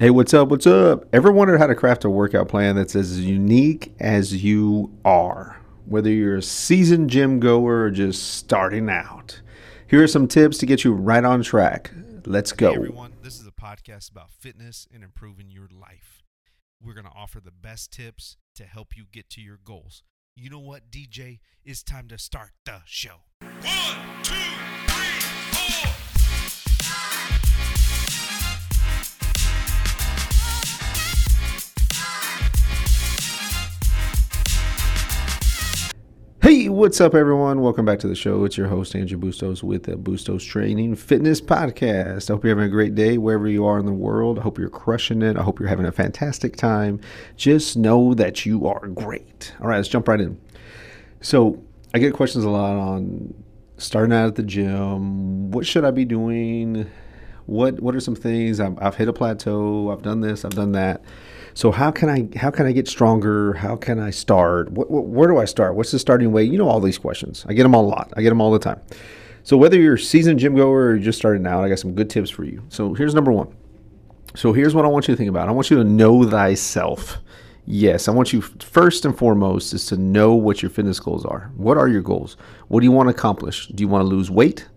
Hey, what's up? What's up? Ever wondered how to craft a workout plan that's as unique as you are? Whether you're a seasoned gym goer or just starting out, here are some tips to get you right on track. Let's go. Hey everyone, this is a podcast about fitness and improving your life. We're going to offer the best tips to help you get to your goals. You know what, DJ? It's time to start the show. One, two, Hey, what's up, everyone? Welcome back to the show. It's your host, Andrew Bustos, with the Bustos Training Fitness Podcast. I hope you're having a great day wherever you are in the world. I hope you're crushing it. I hope you're having a fantastic time. Just know that you are great. All right, let's jump right in. So, I get questions a lot on starting out at the gym. What should I be doing? What What are some things? I've, I've hit a plateau. I've done this. I've done that. So how can I how can I get stronger? How can I start? What, what, where do I start? What's the starting weight? You know all these questions. I get them a lot. I get them all the time. So whether you're a seasoned gym goer or you're just starting out, I got some good tips for you. So here's number one. So here's what I want you to think about. I want you to know thyself. Yes, I want you first and foremost is to know what your fitness goals are. What are your goals? What do you want to accomplish? Do you want to lose weight?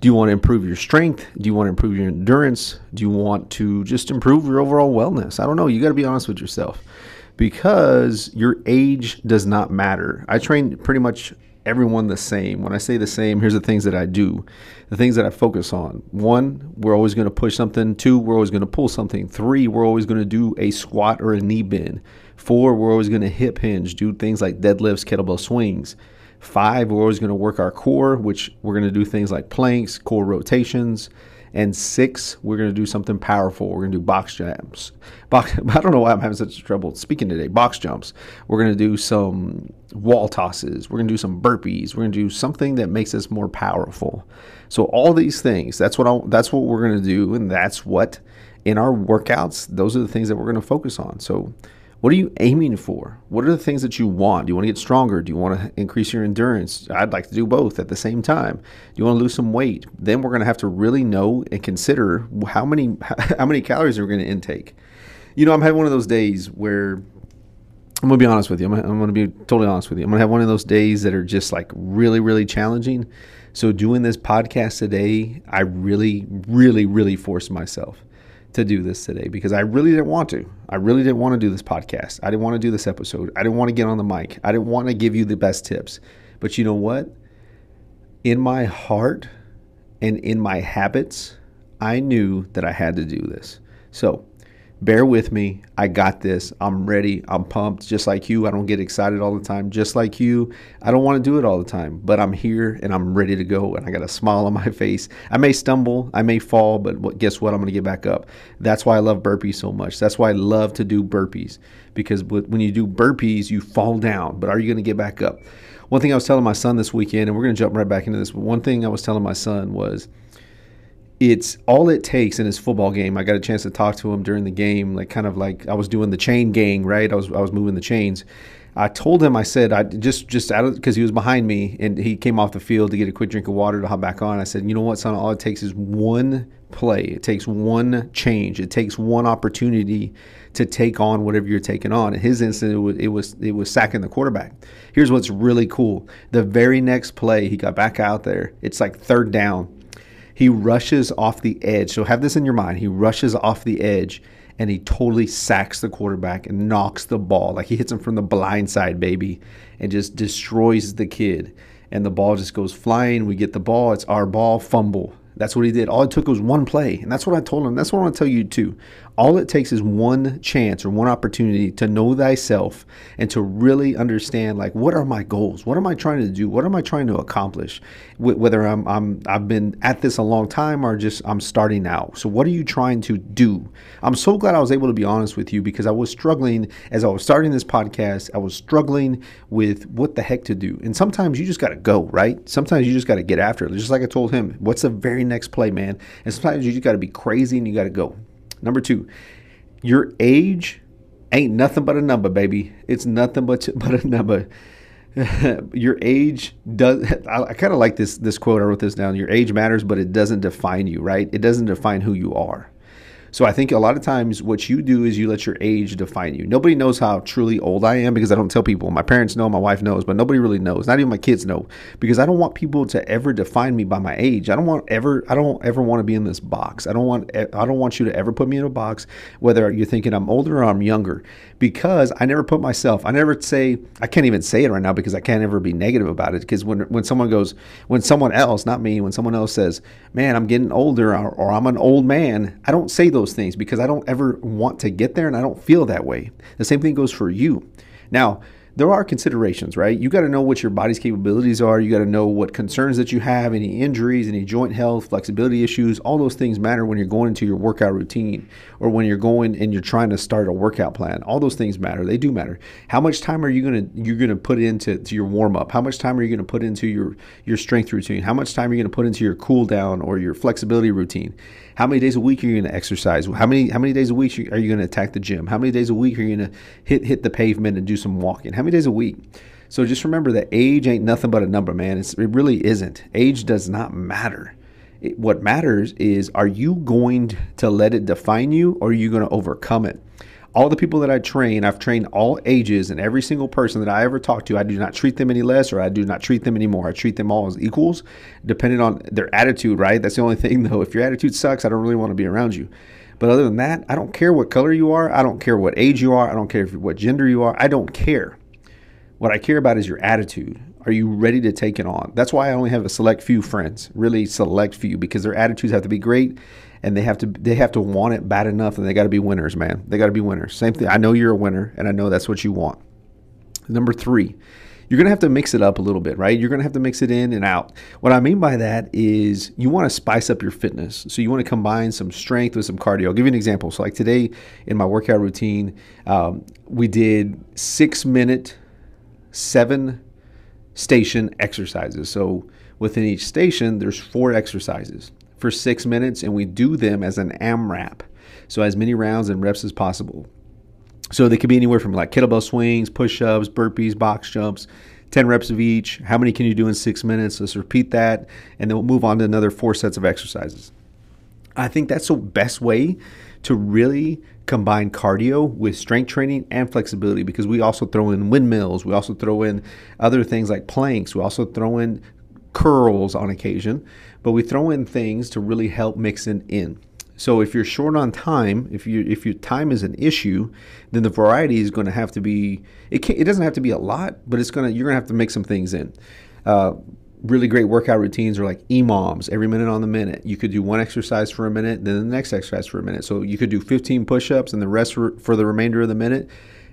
Do you want to improve your strength? Do you want to improve your endurance? Do you want to just improve your overall wellness? I don't know. You got to be honest with yourself because your age does not matter. I train pretty much everyone the same. When I say the same, here's the things that I do, the things that I focus on. One, we're always going to push something. Two, we're always going to pull something. Three, we're always going to do a squat or a knee bend. Four, we're always going to hip hinge, do things like deadlifts, kettlebell swings. Five, we're always going to work our core, which we're going to do things like planks, core rotations. And six, we're going to do something powerful. We're going to do box jumps. Box, I don't know why I'm having such trouble speaking today. Box jumps. We're going to do some wall tosses. We're going to do some burpees. We're going to do something that makes us more powerful. So all these things, that's what I, that's what we're going to do, and that's what in our workouts. Those are the things that we're going to focus on. So what are you aiming for? What are the things that you want? Do you want to get stronger? Do you want to increase your endurance? I'd like to do both at the same time. Do you want to lose some weight? Then we're going to have to really know and consider how many how many calories we're we going to intake. You know, I'm having one of those days where I'm gonna be honest with you. I'm, I'm gonna be totally honest with you. I'm gonna have one of those days that are just like really, really challenging. So doing this podcast today, I really, really, really forced myself to do this today because I really didn't want to. I really didn't want to do this podcast. I didn't want to do this episode. I didn't want to get on the mic. I didn't want to give you the best tips. But you know what? In my heart and in my habits, I knew that I had to do this. So, bear with me. I got this. I'm ready. I'm pumped. Just like you, I don't get excited all the time. Just like you, I don't want to do it all the time, but I'm here and I'm ready to go. And I got a smile on my face. I may stumble, I may fall, but guess what? I'm going to get back up. That's why I love burpees so much. That's why I love to do burpees because when you do burpees, you fall down, but are you going to get back up? One thing I was telling my son this weekend, and we're going to jump right back into this, but one thing I was telling my son was, it's all it takes in his football game. I got a chance to talk to him during the game, like kind of like I was doing the chain gang, right? I was I was moving the chains. I told him I said I just just out because he was behind me and he came off the field to get a quick drink of water to hop back on. I said, you know what, son? All it takes is one play. It takes one change. It takes one opportunity to take on whatever you're taking on. In his instance, it was it was it was sacking the quarterback. Here's what's really cool: the very next play, he got back out there. It's like third down he rushes off the edge. So have this in your mind. He rushes off the edge and he totally sacks the quarterback and knocks the ball. Like he hits him from the blind side, baby, and just destroys the kid. And the ball just goes flying. We get the ball. It's our ball, fumble. That's what he did. All it took was one play. And that's what I told him. That's what I want to tell you too. All it takes is one chance or one opportunity to know thyself and to really understand like what are my goals? What am I trying to do? What am I trying to accomplish? Whether I'm I'm I've been at this a long time or just I'm starting out. So what are you trying to do? I'm so glad I was able to be honest with you because I was struggling as I was starting this podcast. I was struggling with what the heck to do. And sometimes you just got to go, right? Sometimes you just got to get after it. Just like I told him, what's the very next play, man? And sometimes you just got to be crazy and you got to go. Number two, your age ain't nothing but a number, baby. It's nothing but but a number. your age does. I, I kind of like this this quote. I wrote this down. Your age matters, but it doesn't define you, right? It doesn't define who you are. So I think a lot of times what you do is you let your age define you. Nobody knows how truly old I am because I don't tell people. My parents know, my wife knows, but nobody really knows. Not even my kids know because I don't want people to ever define me by my age. I don't want ever I don't ever want to be in this box. I don't want I don't want you to ever put me in a box whether you're thinking I'm older or I'm younger because I never put myself. I never say I can't even say it right now because I can't ever be negative about it because when when someone goes when someone else, not me, when someone else says, "Man, I'm getting older," or, or I'm an old man, I don't say those things because I don't ever want to get there and I don't feel that way. The same thing goes for you. Now, there are considerations, right? You got to know what your body's capabilities are. You got to know what concerns that you have, any injuries, any joint health, flexibility issues. All those things matter when you're going into your workout routine or when you're going and you're trying to start a workout plan. All those things matter. They do matter. How much time are you gonna you're gonna put into to your warm up? How much time are you gonna put into your your strength routine? How much time are you gonna put into your cool down or your flexibility routine? How many days a week are you going to exercise? How many how many days a week are you going to attack the gym? How many days a week are you going to hit hit the pavement and do some walking? How many days a week? So just remember that age ain't nothing but a number, man. It's, it really isn't. Age does not matter. It, what matters is are you going to let it define you or are you going to overcome it? all the people that I train, I've trained all ages, and every single person that I ever talk to, I do not treat them any less or I do not treat them anymore. I treat them all as equals, depending on their attitude, right? That's the only thing, though. If your attitude sucks, I don't really want to be around you. But other than that, I don't care what color you are. I don't care what age you are. I don't care what gender you are. I don't care. What I care about is your attitude. Are you ready to take it on? That's why I only have a select few friends, really select few, because their attitudes have to be great and they have to they have to want it bad enough and they got to be winners man they got to be winners same thing i know you're a winner and i know that's what you want number three you're going to have to mix it up a little bit, right? You're going to have to mix it in and out. What I mean by that is you want to spice up your fitness. So you want to combine some strength with some cardio. I'll give you an example. So, like today in my workout routine, um, we did six minute, seven station exercises. So, within each station, there's four exercises for six minutes, and we do them as an AMRAP. So as many rounds and reps as possible. So they could be anywhere from like kettlebell swings, push-ups, burpees, box jumps, 10 reps of each. How many can you do in six minutes? Let's repeat that, and then we'll move on to another four sets of exercises. I think that's the best way to really combine cardio with strength training and flexibility because we also throw in windmills, we also throw in other things like planks, we also throw in curls on occasion, but we throw in things to really help mix it in. So if you're short on time, if you if your time is an issue, then the variety is going to have to be. It can, it doesn't have to be a lot, but it's gonna you're gonna have to mix some things in. Uh, really great workout routines are like EMOMs, every minute on the minute. You could do one exercise for a minute, then the next exercise for a minute. So you could do 15 push-ups and the rest for, for the remainder of the minute.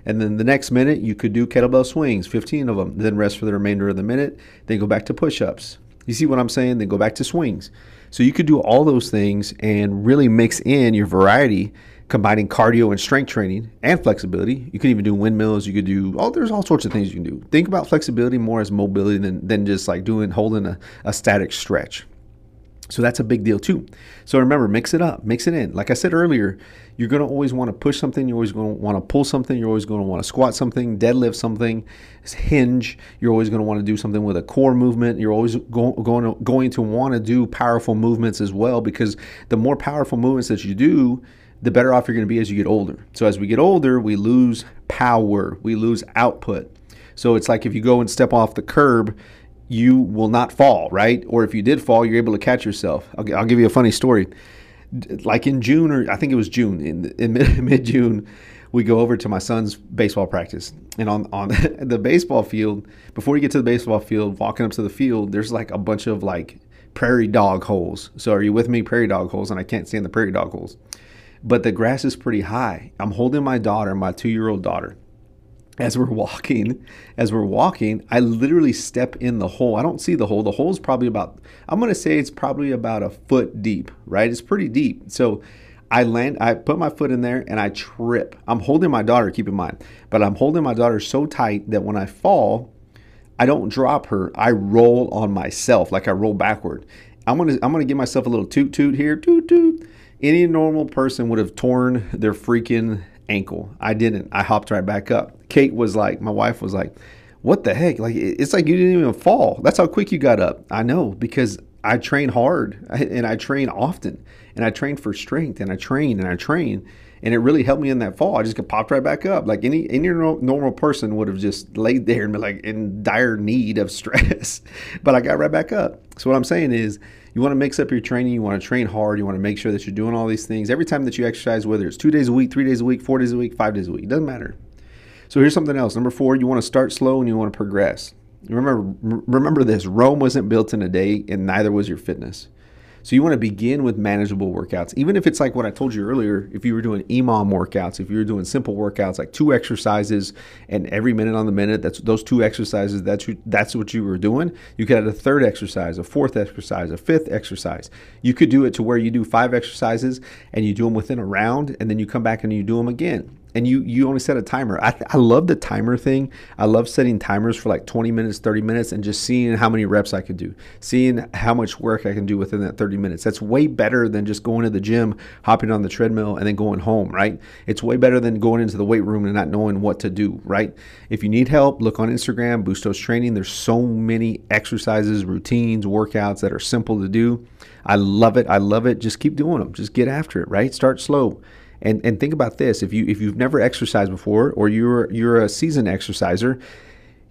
And then the next minute, you could do kettlebell swings, 15 of them, then rest for the remainder of the minute, then go back to push ups. You see what I'm saying? Then go back to swings. So you could do all those things and really mix in your variety, combining cardio and strength training and flexibility. You can even do windmills. You could do oh, there's all sorts of things you can do. Think about flexibility more as mobility than, than just like doing holding a, a static stretch. So that's a big deal too. So remember, mix it up, mix it in. Like I said earlier, you're going to always want to push something. You're always going to want to pull something. You're always going to want to squat something, deadlift something, hinge. You're always going to want to do something with a core movement. You're always go, going to, going to want to do powerful movements as well because the more powerful movements that you do, the better off you're going to be as you get older. So as we get older, we lose power, we lose output. So it's like if you go and step off the curb, you will not fall, right? Or if you did fall, you're able to catch yourself. I'll, I'll give you a funny story. Like in June, or I think it was June, in, in mid June, we go over to my son's baseball practice. And on, on the baseball field, before you get to the baseball field, walking up to the field, there's like a bunch of like prairie dog holes. So are you with me? Prairie dog holes. And I can't stand the prairie dog holes. But the grass is pretty high. I'm holding my daughter, my two year old daughter as we're walking, as we're walking, I literally step in the hole. I don't see the hole. The hole is probably about, I'm going to say it's probably about a foot deep, right? It's pretty deep. So I land, I put my foot in there and I trip. I'm holding my daughter, keep in mind, but I'm holding my daughter so tight that when I fall, I don't drop her. I roll on myself, like I roll backward. I'm gonna, I'm gonna give myself a little toot toot here, toot toot. Any normal person would have torn their freaking ankle. I didn't. I hopped right back up. Kate was like, my wife was like, what the heck? Like, it's like you didn't even fall. That's how quick you got up. I know because I train hard and I train often and I train for strength and I train and I train and it really helped me in that fall. I just got popped right back up. Like any any normal person would have just laid there and been like in dire need of stress, but I got right back up. So what I'm saying is, you want to mix up your training. You want to train hard. You want to make sure that you're doing all these things every time that you exercise, whether it's two days a week, three days a week, four days a week, five days a week. It doesn't matter. So here's something else. Number four, you want to start slow and you want to progress. Remember, remember this: Rome wasn't built in a day, and neither was your fitness. So you want to begin with manageable workouts, even if it's like what I told you earlier. If you were doing EMOM workouts, if you were doing simple workouts like two exercises and every minute on the minute, that's those two exercises. That's that's what you were doing. You could add a third exercise, a fourth exercise, a fifth exercise. You could do it to where you do five exercises and you do them within a round, and then you come back and you do them again and you you only set a timer. I, I love the timer thing. I love setting timers for like 20 minutes, 30 minutes, and just seeing how many reps I can do, seeing how much work I can do within that 30 minutes. That's way better than just going to the gym, hopping on the treadmill, and then going home, right? It's way better than going into the weight room and not knowing what to do, right? If you need help, look on Instagram, Bustos Training. There's so many exercises, routines, workouts that are simple to do. I love it. I love it. Just keep doing them. Just get after it, right? Start slow. And and think about this: if you if you've never exercised before, or you're you're a seasoned exerciser,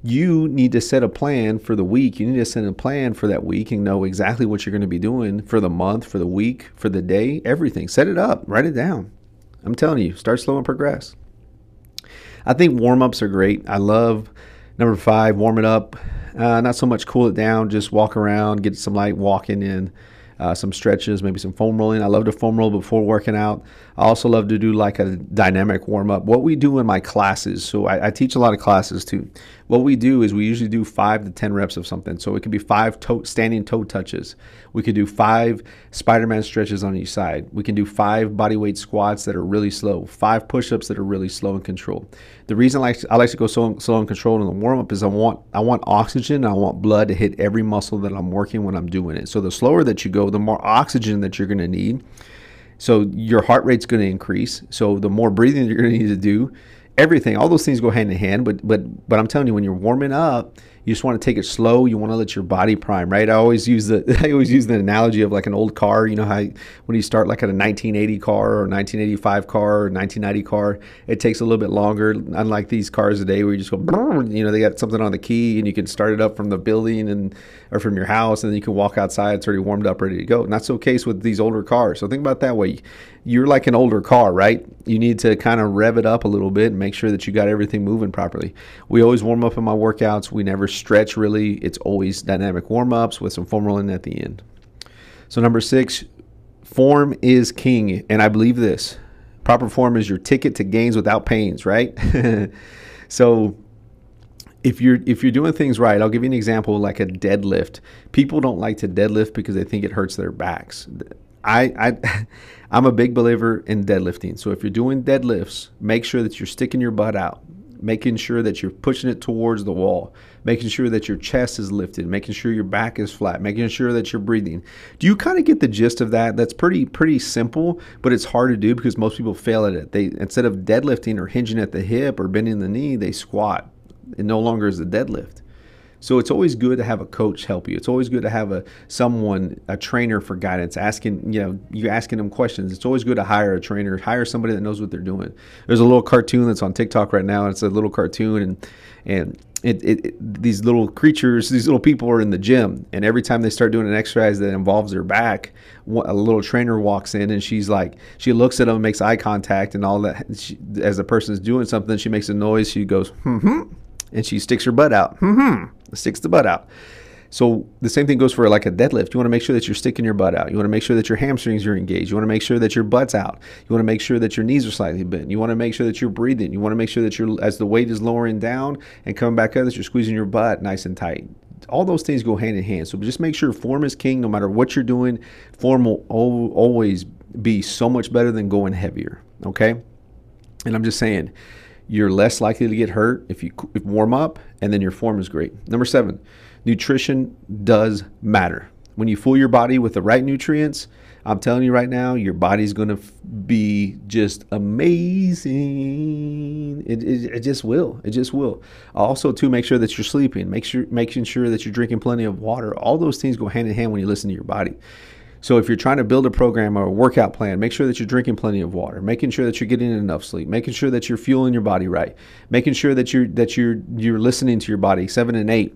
you need to set a plan for the week. You need to set a plan for that week and know exactly what you're going to be doing for the month, for the week, for the day, everything. Set it up, write it down. I'm telling you, start slow and progress. I think warm ups are great. I love number five, warm it up. Uh, not so much cool it down, just walk around, get some light walking in uh, some stretches, maybe some foam rolling. I love to foam roll before working out. I also love to do like a dynamic warm up. What we do in my classes, so I, I teach a lot of classes too. What we do is we usually do five to 10 reps of something. So it could be five toe, standing toe touches. We could do five Spider Man stretches on each side. We can do five body weight squats that are really slow, five push ups that are really slow and controlled. The reason I like, I like to go slow, slow and controlled in the warm up is I want, I want oxygen. I want blood to hit every muscle that I'm working when I'm doing it. So the slower that you go, the more oxygen that you're going to need. So your heart rate's going to increase. So the more breathing you're going to need to do, everything, all those things go hand in hand. But but but I'm telling you, when you're warming up, you just want to take it slow. You want to let your body prime, right? I always use the I always use the analogy of like an old car. You know how when you start like at a 1980 car or 1985 car or 1990 car, it takes a little bit longer. Unlike these cars today, where you just go, you know, they got something on the key and you can start it up from the building and or from your house, and then you can walk outside. It's already warmed up, ready to go. And that's the case with these older cars. So think about that way. You're like an older car, right? You need to kind of rev it up a little bit and make sure that you got everything moving properly. We always warm up in my workouts. We never stretch really. It's always dynamic warm ups with some foam rolling at the end. So, number six, form is king. And I believe this proper form is your ticket to gains without pains, right? so, if you're if you're doing things right, I'll give you an example like a deadlift. People don't like to deadlift because they think it hurts their backs. I I I'm a big believer in deadlifting. So if you're doing deadlifts, make sure that you're sticking your butt out making sure that you're pushing it towards the wall, making sure that your chest is lifted, making sure your back is flat, making sure that you're breathing. Do you kind of get the gist of that? That's pretty pretty simple, but it's hard to do because most people fail at it. They instead of deadlifting or hinging at the hip or bending the knee, they squat. It no longer is a deadlift. So it's always good to have a coach help you. It's always good to have a someone, a trainer for guidance, asking, you know, you asking them questions. It's always good to hire a trainer, hire somebody that knows what they're doing. There's a little cartoon that's on TikTok right now. It's a little cartoon and and it, it, these little creatures, these little people are in the gym, and every time they start doing an exercise that involves their back, a little trainer walks in and she's like, she looks at them, makes eye contact, and all that. She, as the person is doing something, she makes a noise. She goes, hmm, and she sticks her butt out, hmm sticks the butt out. So the same thing goes for like a deadlift. You want to make sure that you're sticking your butt out. You want to make sure that your hamstrings are engaged. You want to make sure that your butt's out. You want to make sure that your knees are slightly bent. You want to make sure that you're breathing. You want to make sure that you're as the weight is lowering down and coming back up, that you're squeezing your butt nice and tight. All those things go hand in hand. So just make sure form is king. No matter what you're doing, form will always be so much better than going heavier. Okay, and I'm just saying you're less likely to get hurt if you warm up, and then your form is great. Number seven, nutrition does matter. When you fool your body with the right nutrients, I'm telling you right now, your body's going to f- be just amazing. It, it, it, just will. It just will. Also, to make sure that you're sleeping, make sure making sure that you're drinking plenty of water. All those things go hand in hand when you listen to your body. So if you're trying to build a program or a workout plan, make sure that you're drinking plenty of water, making sure that you're getting enough sleep, making sure that you're fueling your body right, making sure that you're that you're you're listening to your body. Seven and eight.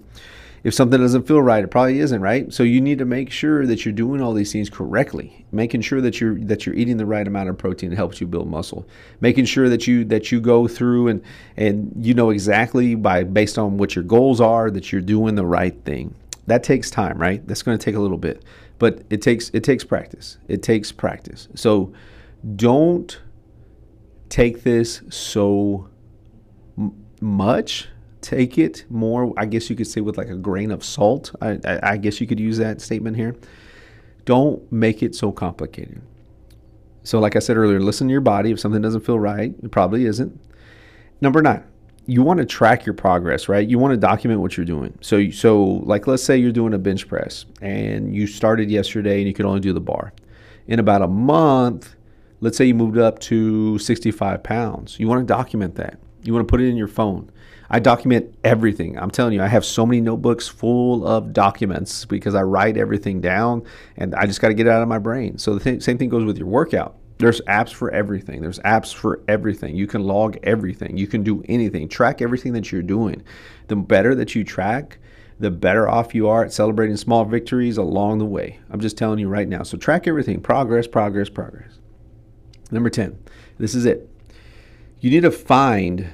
If something doesn't feel right, it probably isn't right. So you need to make sure that you're doing all these things correctly. Making sure that you're that you're eating the right amount of protein helps you build muscle. Making sure that you that you go through and and you know exactly by based on what your goals are that you're doing the right thing. That takes time, right? That's going to take a little bit but it takes it takes practice. It takes practice. So don't take this so m- much. Take it more. I guess you could say with like a grain of salt. I, I, I guess you could use that statement here. Don't make it so complicated. So, like I said earlier, listen to your body. If something doesn't feel right, it probably isn't. Number nine, you want to track your progress, right? You want to document what you're doing. So, so like let's say you're doing a bench press and you started yesterday and you could only do the bar. In about a month, let's say you moved up to 65 pounds. You want to document that. You want to put it in your phone. I document everything. I'm telling you, I have so many notebooks full of documents because I write everything down and I just got to get it out of my brain. So the th- same thing goes with your workout there's apps for everything. There's apps for everything. You can log everything. You can do anything. Track everything that you're doing. The better that you track, the better off you are at celebrating small victories along the way. I'm just telling you right now. So track everything. Progress, progress, progress. Number 10. This is it. You need to find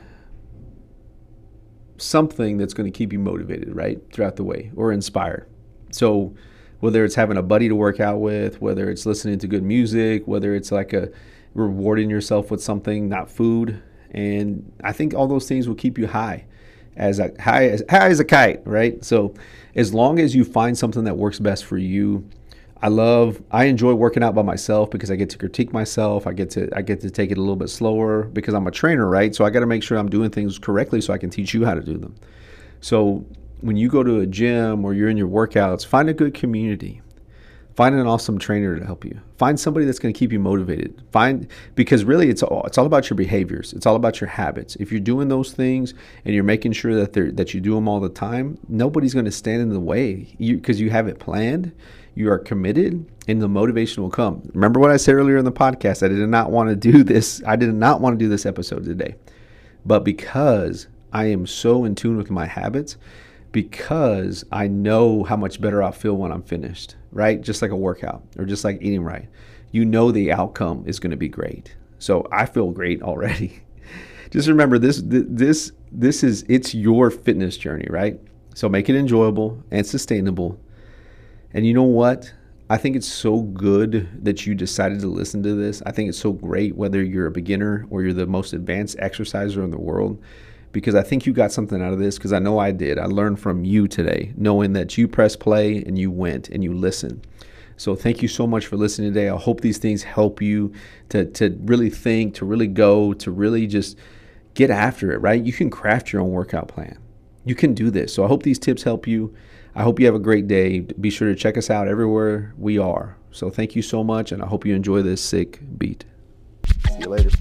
something that's going to keep you motivated, right? Throughout the way or inspired. So whether it's having a buddy to work out with, whether it's listening to good music, whether it's like a rewarding yourself with something, not food. And I think all those things will keep you high as a high as high as a kite, right? So as long as you find something that works best for you, I love I enjoy working out by myself because I get to critique myself. I get to I get to take it a little bit slower because I'm a trainer, right? So I got to make sure I'm doing things correctly so I can teach you how to do them. So when you go to a gym or you're in your workouts, find a good community. Find an awesome trainer to help you. Find somebody that's going to keep you motivated. Find because really it's all it's all about your behaviors. It's all about your habits. If you're doing those things and you're making sure that they that you do them all the time, nobody's going to stand in the way because you, you have it planned. You are committed, and the motivation will come. Remember what I said earlier in the podcast? I did not want to do this. I did not want to do this episode today, but because I am so in tune with my habits because I know how much better I'll feel when I'm finished, right? Just like a workout or just like eating right. You know the outcome is going to be great. So I feel great already. just remember this this this is it's your fitness journey, right? So make it enjoyable and sustainable. And you know what? I think it's so good that you decided to listen to this. I think it's so great whether you're a beginner or you're the most advanced exerciser in the world because I think you got something out of this because I know I did. I learned from you today, knowing that you press play and you went and you listened. So thank you so much for listening today. I hope these things help you to, to really think, to really go, to really just get after it, right? You can craft your own workout plan. You can do this. So I hope these tips help you. I hope you have a great day. Be sure to check us out everywhere we are. So thank you so much, and I hope you enjoy this sick beat. See you later.